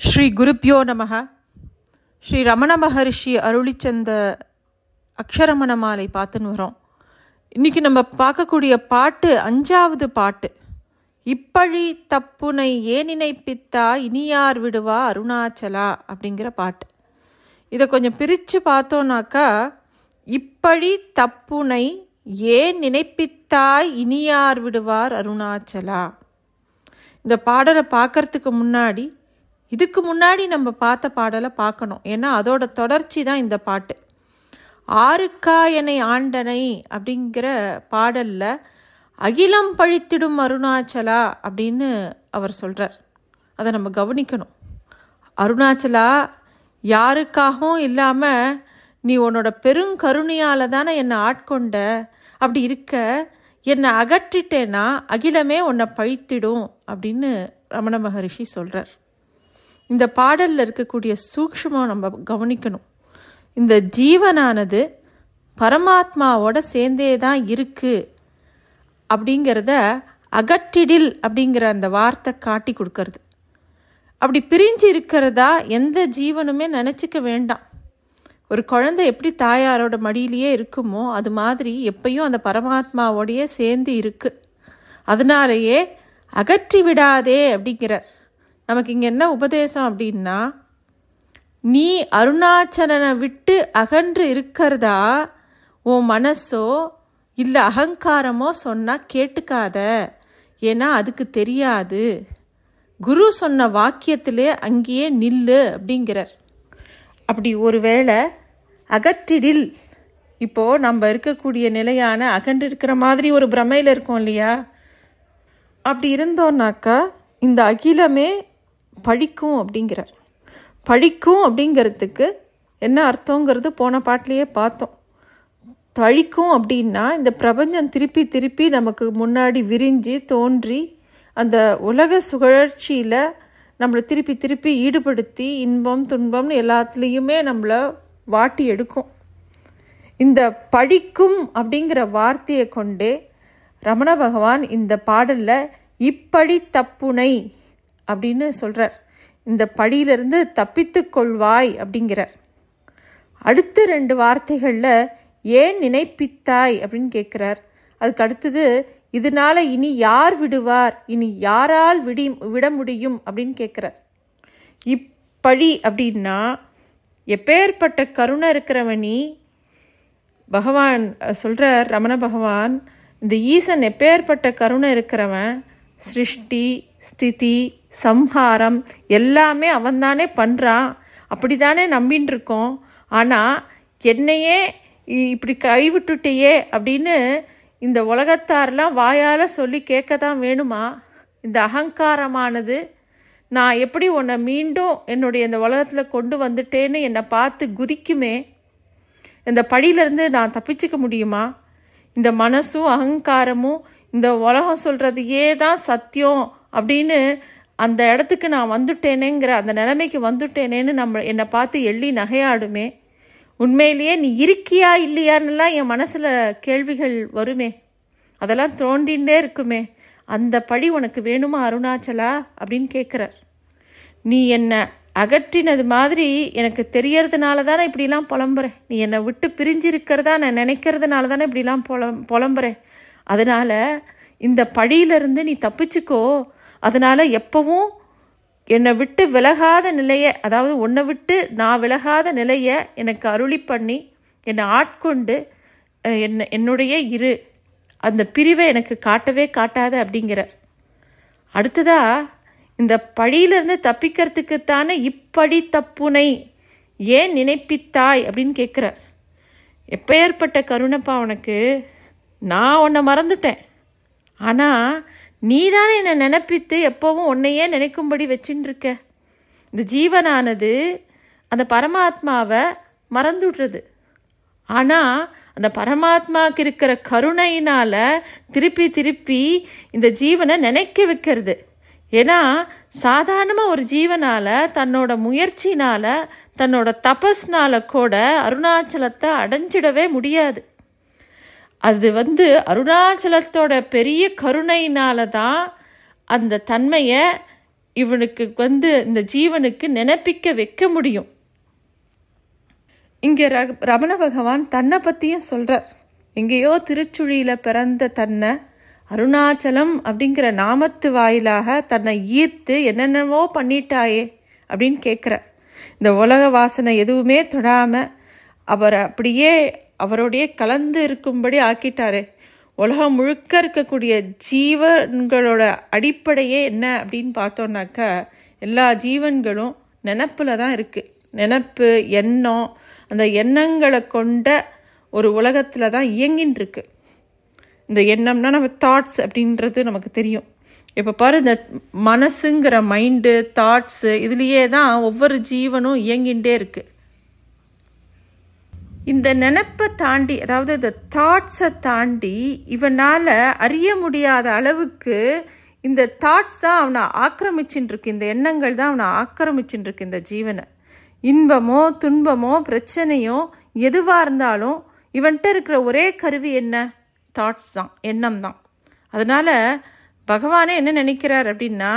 ஸ்ரீ குருப்யோ நமக ஸ்ரீ ரமண மகரிஷி அருளிச்சந்த அக்ஷரமண மாலை பார்த்துன்னு வரோம். இன்றைக்கி நம்ம பார்க்கக்கூடிய பாட்டு அஞ்சாவது பாட்டு. இப்பழி தப்புனை ஏன் நினைப்பித்தா இனியார் விடுவா அருணாச்சலா அப்படிங்கிற பாட்டு. இதை கொஞ்சம் பிரித்து பார்த்தோன்னாக்கா இப்பழி தப்புனை ஏன் நினைப்பித்தாய் இனியார் விடுவார் அருணாச்சலா. இந்த பாடலை பார்க்கறதுக்கு முன்னாடி இதுக்கு முன்னாடி நம்ம பார்த்த பாடலை பார்க்கணும். ஏன்னா அதோட தொடர்ச்சி தான் இந்த பாட்டு. ஆருக்கா என்னை ஆண்டனை அப்படிங்கிற பாடலில் அகிலம் பழித்திடும் அருணாச்சலா அப்படின்னு அவர் சொல்கிறார் அதை நம்ம கவனிக்கணும். அருணாச்சலா யாருக்காகவும் இல்லாமல் நீ உன்னோட பெருங்கருணையால் தானே என்னை ஆட்கொண்ட? அப்படி இருக்க என்னை அகற்றிட்டேன்னா அகிலமே உன்னை பழித்திடும் அப்படின்னு ரமண மகரிஷி சொல்கிறார் இந்த பாடலில் இருக்கக்கூடிய சூக்ஷ்மம் நம்ம கவனிக்கணும். இந்த ஜீவனானது பரமாத்மாவோட சேர்ந்தே தான் இருக்குது அப்படிங்கிறத அகற்றிடில் அப்படிங்கிற அந்த வார்த்தை காட்டி கொடுக்கறது. அப்படி பிரிஞ்சு இருக்கிறதா எந்த ஜீவனுமே நினச்சிக்க வேண்டாம். ஒரு குழந்தை எப்படி தாயாரோட மடியிலேயே இருக்குமோ அது மாதிரி எப்பயும் அந்த பரமாத்மாவோடையே சேர்ந்து இருக்கு. அதனாலேயே அகற்றி விடாதே அப்படிங்கிறார். நமக்கு இங்கே என்ன உபதேசம் அப்படின்னா நீ அருணாச்சலனை விட்டு அகன்று இருக்கிறதா உன் மனசோ இல்லை அகங்காரமோ சொன்னால் கேட்டுக்காத. ஏன்னா அதுக்கு தெரியாது. குரு சொன்ன வாக்கியத்திலே அங்கேயே நில்லு அப்படிங்கிறார். அப்படி ஒருவேளை அகற்றிடில். இப்போது நம்ம இருக்கக்கூடிய நிலையான அகன்று இருக்கிற மாதிரி ஒரு பிரமையில் இருக்கோம் இல்லையா? அப்படி இருந்தோன்னாக்கா இந்த அகிலமே பழிக்கும் அப்படிங்கிறார். பழிக்கும் அப்படிங்கிறதுக்கு என்ன அர்த்தங்கிறது போன பாட்டிலேயே பார்த்தோம். பழிக்கும் அப்படின்னா இந்த பிரபஞ்சம் திருப்பி திருப்பி நமக்கு முன்னாடி விரிஞ்சு தோன்றி அந்த உலக சுழற்சியில் நம்மளை திருப்பி திருப்பி ஈடுபடுத்தி இன்பம் துன்பம்னு எல்லாத்துலேயுமே நம்மளை வாட்டி எடுக்கும். இந்த பழிக்கும் அப்படிங்கிற வார்த்தையை கொண்டே ரமண பகவான் இந்த பாடலில் இப்படி தப்புனை அப்படின்னு சொல்கிறார் இந்த படியிலிருந்து தப்பித்து கொள்வாய் அப்படிங்கிறார். அடுத்த ரெண்டு வார்த்தைகளில் ஏன் நினைப்பித்தாய் அப்படின்னு கேட்குறார். அதுக்கு அடுத்தது இதனால இனி யார் விடுவார்? இனி யாரால் விடி விட முடியும் அப்படின்னு கேட்குறார். இப்பழி அப்படின்னா எப்பேற்பட்ட கருணை இருக்கிறவனி பகவான் சொல்கிறார் ரமண பகவான் இந்த ஈசன் எப்பேற்பட்ட கருணை இருக்கிறவன் சிருஷ்டி ஸ்திதி சம்ஹாரம் எல்லாமே அவன்தானே பண்ணுறான் அப்படி தானே நம்பின்னு இருக்கோம் ஆனால் என்னையே இப்படி கைவிட்டுட்டையே அப்படின்னு இந்த உலகத்தாரெலாம் வாயால் சொல்லி கேட்க தான் வேணுமா? இந்த அகங்காரமானது. நான் எப்படி உன்னை மீண்டும் என்னுடைய இந்த உலகத்தில் கொண்டு வந்துட்டேன்னு என்னை பார்த்து குதிக்குமே? இந்த படியிலேருந்து நான் தப்பிச்சுக்க முடியுமா? இந்த மனசும் அகங்காரமும் இந்த உலகம் சொல்கிறதையே தான் சத்தியம்? அப்படின்னு அந்த இடத்துக்கு நான் வந்துட்டேனேங்கிற அந்த நிலைமைக்கு வந்துட்டேனேன்னு நம்ம என்னை பார்த்து எள்ளி நகையாடுமே. உண்மையிலேயே நீ இருக்கியா இல்லையான்னுலாம் என் மனசில் கேள்விகள் வருமே. அதெல்லாம் தோண்டிகிட்டே இருக்குமே. அந்த படி உனக்கு வேணுமா அருணாச்சலா? அப்படின்னு கேட்குறார். நீ என்னை அகற்றினது மாதிரி எனக்கு தெரியறதுனால தானே இப்படிலாம் புலம்புறேன். நீ என்னை விட்டு பிரிஞ்சிருக்கிறதா நான் நினைக்கிறதுனால தானே இப்படிலாம் புலம் புலம்புறேன். அதனால் இந்த படியிலிருந்து நீ தப்பிச்சுக்கோ. அதனால் எப்பவும் என்னை விட்டு விலகாத நிலையை அதாவது உன்னை விட்டு நான் விலகாத நிலையை எனக்கு அருளி பண்ணி என்னை ஆட்கொண்டு என்ன என்னுடைய இரு அந்த பிரிவை எனக்கு காட்டவே காட்டாத அப்படிங்கிறார் அடுத்ததாக இந்த பழியிலிருந்து தப்பிக்கிறதுக்குத்தானே இப்படி தப்புனை ஏன் நினைப்பித்தாய் அப்படின்னு கேட்குறார் எப்பேற்பட்ட கருணப்பா உனக்கு? நான் உன்னை மறந்துட்டேன். ஆனால் நீதானே என்னை நினப்பித்து எப்போவும் உன்னையே நினைக்கும்படி வச்சுட்டுருக்க இந்த ஜீவனானது அந்த பரமாத்மாவை மறந்துடுறது ஆனால் அந்த பரமாத்மாவுக்கு இருக்கிற கருணையினால் திருப்பி திருப்பி இந்த ஜீவனை நினைக்க வைக்கிறது. ஏன்னா சாதாரணமாக ஒரு ஜீவனால் தன்னோட முயற்சினால் தன்னோட தபஸ்னால் கூட அருணாச்சலத்தை அடைஞ்சிடவே முடியாது. அது வந்து அருணாச்சலத்தோட பெரிய கருணையினால தான் அந்த தன்மையை இவனுக்கு வந்து இந்த ஜீவனுக்கு நினைப்பிக்க வைக்க முடியும். இங்கே ர ரமண பகவான் தன்னை பற்றியும் சொல்கிறார் எங்கேயோ திருச்சுழியில் பிறந்த தன்னை அருணாச்சலம் அப்படிங்கிற நாமத்து வாயிலாக தன்னை ஈர்த்து என்னென்னவோ பண்ணிட்டாயே அப்படின்னு கேட்குறார் இந்த உலக வாசனை எதுவுமே தொடாமல் அவரை அப்படியே அவரோடையே கலந்து இருக்கும்படி ஆக்கிட்டாரே. உலகம் முழுக்க இருக்கக்கூடிய ஜீவன்களோட அடிப்படையே என்ன அப்படின்னு பார்த்தோன்னாக்கா எல்லா ஜீவன்களும் நினப்பில் தான் இருக்குது நினப்பு எண்ணம் அந்த எண்ணங்களை கொண்ட ஒரு உலகத்தில் தான் இயங்கின்னு இருக்கு. இந்த எண்ணம்னா நம்ம தாட்ஸ் அப்படின்றது நமக்கு தெரியும். இப்போ பாரு இந்த மனசுங்கிற மைண்டு தாட்ஸு இதுலேயே தான் ஒவ்வொரு ஜீவனும் இயங்கின்றே இருக்குது இந்த நினப்பை தாண்டி அதாவது இந்த தாட்ஸை தாண்டி இவனால் அறிய முடியாத அளவுக்கு இந்த தாட்ஸ் தான் அவனை ஆக்கிரமிச்சுட்டு இருக்கு இந்த எண்ணங்கள் தான் அவனை ஆக்கிரமிச்சுட்டு இருக்கு இந்த ஜீவனை. இன்பமோ துன்பமோ பிரச்சனையோ எதுவாக இருந்தாலும் இவன்கிட்ட இருக்கிற ஒரே கருவி என்ன? தாட்ஸ் தான் எண்ணம் தான். அதனால் பகவானே என்ன நினைக்கிறார் அப்படின்னா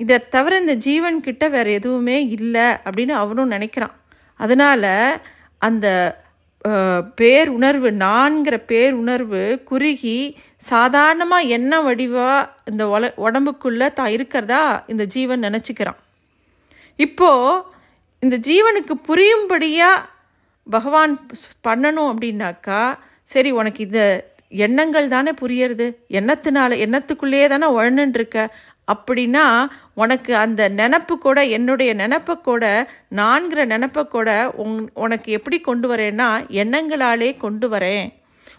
இதை தவிர இந்த ஜீவன்கிட்ட வேறு எதுவுமே இல்லை அப்படின்னு அவனும் நினைக்கிறான். அதனால் அந்த பேருணர்வு நான்கிற பேர் உணர்வு குறுகி சாதாரணமாக என்ன வடிவாக இந்த உல உடம்புக்குள்ளே தான் இருக்கிறதா இந்த ஜீவன் நினச்சிக்கிறான். இப்போது இந்த ஜீவனுக்கு புரியும்படியாக பகவான் பண்ணணும் அப்படின்னாக்கா சரி உனக்கு இந்த எண்ணங்கள் தானே புரியறது? எண்ணத்தினால எண்ணத்துக்குள்ளேயே தானே உழந்துட்டு இருக்க? அப்படின்னா உனக்கு அந்த நினப்பு கூட என்னுடைய நினப்பை கூட நான்கிற நினப்பை கூட உன் உனக்கு எப்படி கொண்டு வரேன்னா எண்ணங்களாலே கொண்டு வரேன்.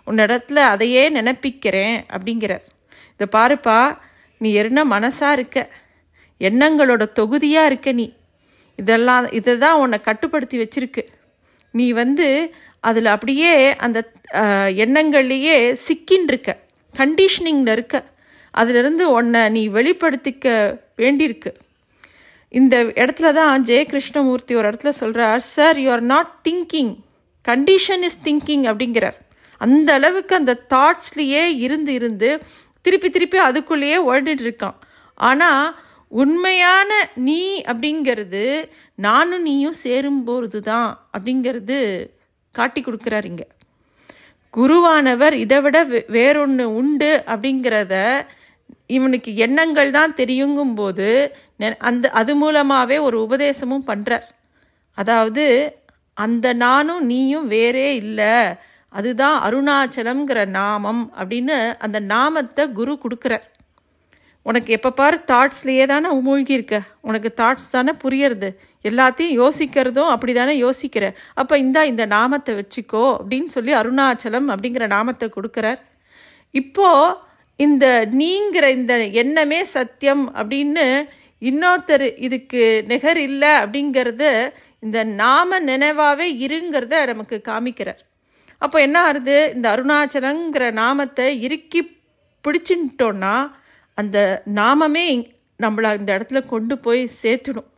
உன்னிடத்துல அதையே நினப்பிக்கிறேன் அப்படிங்கிறார் இதை பாருப்பா நீ என்ன மனசாக இருக்க? எண்ணங்களோட தொகுதியாக இருக்க நீ. இதெல்லாம் இதை தான் உன்னை கட்டுப்படுத்தி வச்சிருக்கு. நீ வந்து அதில் அப்படியே அந்த எண்ணங்கள்லேயே சிக்கின்னு இருக்க கண்டிஷனிங்கில் இருக்க. அதிலிருந்து உன்னை நீ வெளிப்படுத்திக்க வேண்டியிருக்கு. இந்த இடத்துல தான் ஜெய கிருஷ்ணமூர்த்தி ஒரு இடத்துல சொல்கிறார் sir you are not thinking condition is thinking அப்படிங்கிறார். அந்த அளவுக்கு அந்த தாட்ஸ்லேயே இருந்து இருந்து திருப்பி திருப்பி அதுக்குள்ளேயே ஓடிட்டு இருக்கான். ஆனால் உண்மையான நீ அப்படிங்கிறது நானும் நீயும் சேரும்போது தான் அப்படிங்கிறது காட்டி கொடுக்குறாரு இங்கே. குருவானவர் இதை விட வேறொன்று உண்டு அப்படிங்கிறத இவனுக்கு எண்ணங்கள் தான் தெரியுங்கும்போது அந்த அது மூலமாகவே ஒரு உபதேசமும் பண்ணுறார் அதாவது அந்த நானும் நீயும் வேறே இல்லை. அதுதான் அருணாச்சலம்ங்கிற நாமம் அப்படின்னு அந்த நாமத்தை குரு கொடுக்குறார். உனக்கு எப்போ பாரு தாட்ஸ்லேயே தானே மூழ்கி இருக்க உனக்கு தாட்ஸ் தானே புரியறது. எல்லாத்தையும் யோசிக்கிறதும் அப்படி தானே யோசிக்கிற. அப்போ இந்தா இந்த நாமத்தை வச்சுக்கோ அப்படின்னு சொல்லி அருணாச்சலம் அப்படிங்கிற நாமத்தை கொடுக்குறார். இப்போது இந்த நீங்கிற இந்த எண்ணமே சத்தியம் அப்படின்னு இன்னொருத்தர் இதுக்கு நிகர் இல்லை அப்படிங்கிறது இந்த நாம நினைவாகவே இருங்கிறத நமக்கு காமிக்கிறார். அப்போ என்ன ஆகுது? இந்த அருணாச்சலங்கிற நாமத்தை இறுக்கி பிடிச்சுட்டோன்னா அந்த நாமமே நம்மளை இந்த இடத்துல கொண்டு போய் சேர்த்துடும்.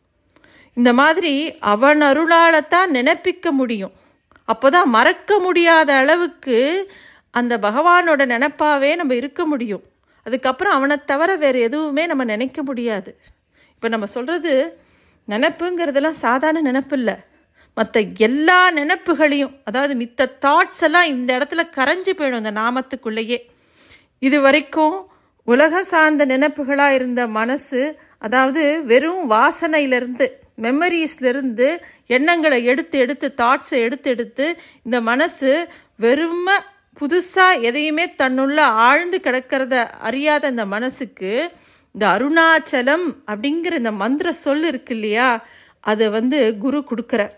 இந்த மாதிரி அவன் அருளாலத்தான் நினைப்பிக்க முடியும். அப்போதான் மறக்க முடியாத அளவுக்கு அந்த பகவானோட நினப்பாவே நம்ம இருக்க முடியும். அதுக்கப்புறம் அவனை தவிர வேறு எதுவுமே நம்ம நினைக்க முடியாது. இப்போ நம்ம சொல்கிறது நினப்புங்கிறதெல்லாம் சாதாரண நினப்பு இல்லை மற்ற எல்லா நினப்புகளையும் அதாவது மித்த தாட்ஸ் எல்லாம் இந்த இடத்துல கரைஞ்சு போயிடும் இந்த நாமத்துக்குள்ளேயே. இது வரைக்கும் உலக சார்ந்த நினப்புகளாக இருந்த மனசு அதாவது வெறும் வாசனையிலிருந்து மெமரிஸ்லேருந்து எண்ணங்களை எடுத்து எடுத்து தாட்ஸை எடுத்து எடுத்து இந்த மனசு வெறுமை புதுசாக எதையுமே தன்னுள்ள ஆழ்ந்து கிடக்கிறத அறியாத இந்த மனசுக்கு இந்த அருணாச்சலம் அப்படிங்கிற இந்த மந்திர சொல் இருக்கு இல்லையா அதை வந்து குரு கொடுக்குறார்.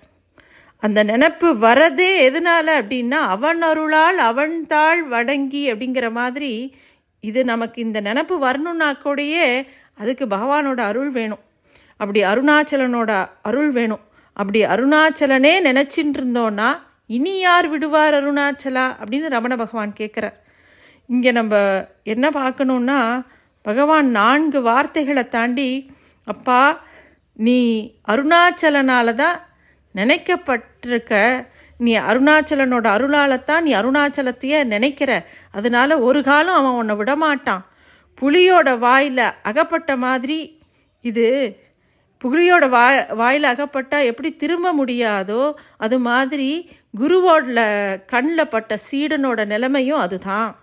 அந்த நினப்பு வரதே எதனால அப்படின்னா அவன் அருளால் அவன் தாழ் வடங்கி அப்படிங்கிற மாதிரி இது நமக்கு இந்த நினப்பு வரணும்னா கூடயே அதுக்கு பகவானோட அருள் வேணும். அப்படி அருணாச்சலனோட அருள் வேணும். அப்படி அருணாச்சலனே நினச்சிட்டு இருந்தோன்னா இனி யார் விடுவார் அருணாச்சலா அப்படின்னு ரமண பகவான் கேட்குறார். இங்கே நம்ம என்ன பார்க்கணுன்னா பகவான் நான்கு வார்த்தைகளை தாண்டி அப்பா நீ அருணாச்சலனால தான் நினைக்கப்பட்டிருக்க நீ அருணாச்சலனோட அருளாலத்தான் நீ அருணாச்சலத்தையே நினைக்கிற. அதனால ஒரு காலம் அவன் உன்னை விடமாட்டான். புலியோட வாயில் அகப்பட்ட மாதிரி இது புலியோட வாய் வாயில் அகப்பட்டால் எப்படி திரும்ப முடியாதோ அது மாதிரி குருவோட கண்ணில் பட்ட சீடனோட நிலைமையும் அதுதான்.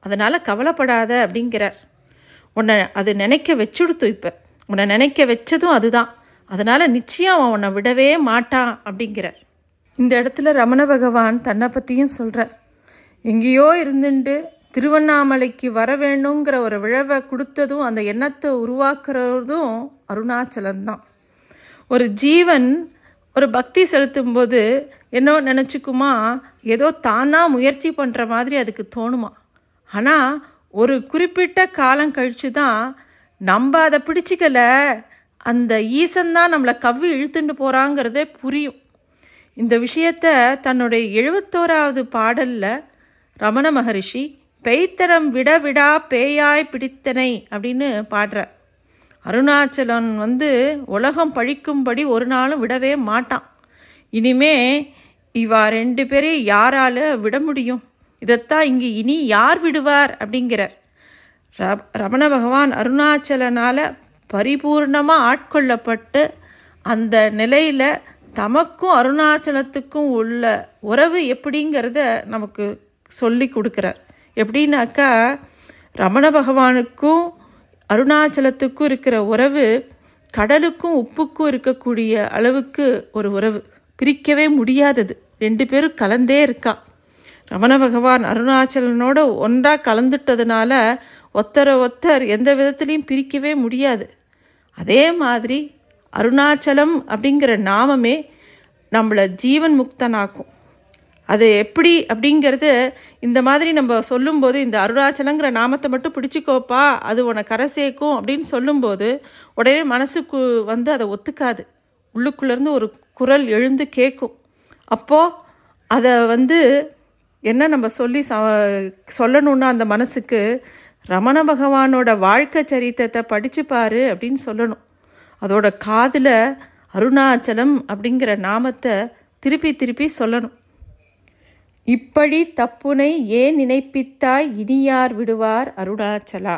அதனால் கவலைப்படாத அப்படிங்கிறார். உன்னை அது நினைக்க வச்சுடுத்து இப்போ. உன்னை நினைக்க வச்சதும் அதுதான். அதனால் நிச்சயம் அவன் உன்னை விடவே மாட்டான் அப்படிங்கிறார். இந்த இடத்துல ரமண பகவான் தன்னை பற்றியும் சொல்கிறார் எங்கேயோ இருந்துட்டு திருவண்ணாமலைக்கு வர வேணுங்கிற ஒரு விழவை கொடுத்ததும் அந்த எண்ணத்தை உருவாக்குறதும் அருணாச்சலம்தான். ஒரு ஜீவன் ஒரு பக்தி செலுத்தும்போது என்ன நினச்சிக்குமா? ஏதோ தான் தான் முயற்சி பண்ணுற மாதிரி அதுக்கு தோணுமா? ஆனால் ஒரு குறிப்பிட்ட காலம் கழித்து தான் நம்ம அதை பிடிச்சிக்கல. அந்த ஈசன் தான் நம்மளை கவ்வி இழுத்துட்டு போகிறாங்கிறதே புரியும். இந்த விஷயத்த தன்னுடைய எழுபத்தோராவது பாடலில் ரமண மகரிஷி பெய்த்தனம் விட விடா பேயாய் பிடித்தனை அப்படின்னு பாடுறார். அருணாச்சலன் வந்து உலகம் பழிக்கும்படி ஒரு நாளும் விடவே மாட்டான். இனிமே இவா ரெண்டு பேரையும் யாரால விட முடியும்? இதைத்தான் இங்கு இனி யார் விடுவார்? அப்படிங்கிறார். ர- ரமண பகவான் அருணாச்சலனால் பரிபூர்ணமாக ஆட்கொள்ளப்பட்டு அந்த நிலையில் தமக்கும் அருணாச்சலத்துக்கும் உள்ள உறவு எப்படிங்கிறத நமக்கு சொல்லி கொடுக்குறார். எப்படின்னாக்கா ரமண பகவானுக்கும் அருணாச்சலத்துக்கும் இருக்கிற உறவு கடலுக்கும் உப்புக்கும் இருக்கக்கூடிய அளவுக்கு ஒரு உறவு. பிரிக்கவே முடியாதது. ரெண்டு பேரும் கலந்தே இருக்கா. ரமண பகவான் அருணாச்சலனோட ஒன்றாக கலந்துட்டதுனால ஒத்தரை ஒத்தர் எந்த விதத்துலையும் பிரிக்கவே முடியாது. அதே மாதிரி அருணாச்சலம் அப்படிங்கிற நாமமே நம்மளை ஜீவன் முக்தனாக்கும். அது எப்படி அப்படிங்கிறது இந்த மாதிரி நம்ம சொல்லும்போது இந்த அருணாச்சலங்கிற நாமத்தை மட்டும் பிடிச்சிக்கோப்பா அது உன்னை கரை சேர்க்கும் அப்படின்னு சொல்லும்போது உடனே மனசுக்கு வந்து அதை ஒத்துக்காது. உள்ளுக்குள்ளேருந்து ஒரு குரல் எழுந்து கேட்கும். அப்போது அதை வந்து என்ன நம்ம சொல்லி ச சொல்லணுன்னா அந்த மனசுக்கு ரமண பகவானோட வாழ்க்கை சரித்திரத்தை படித்து பாரு அப்படின்னு சொல்லணும். அதோட காதில் அருணாச்சலம் அப்படிங்கிற நாமத்தை திருப்பி திருப்பி சொல்லணும். இப்படி தப்புனை ஏன் நினைப்பித்தாய் இனியார் விடுவார் அருணாச்சலா?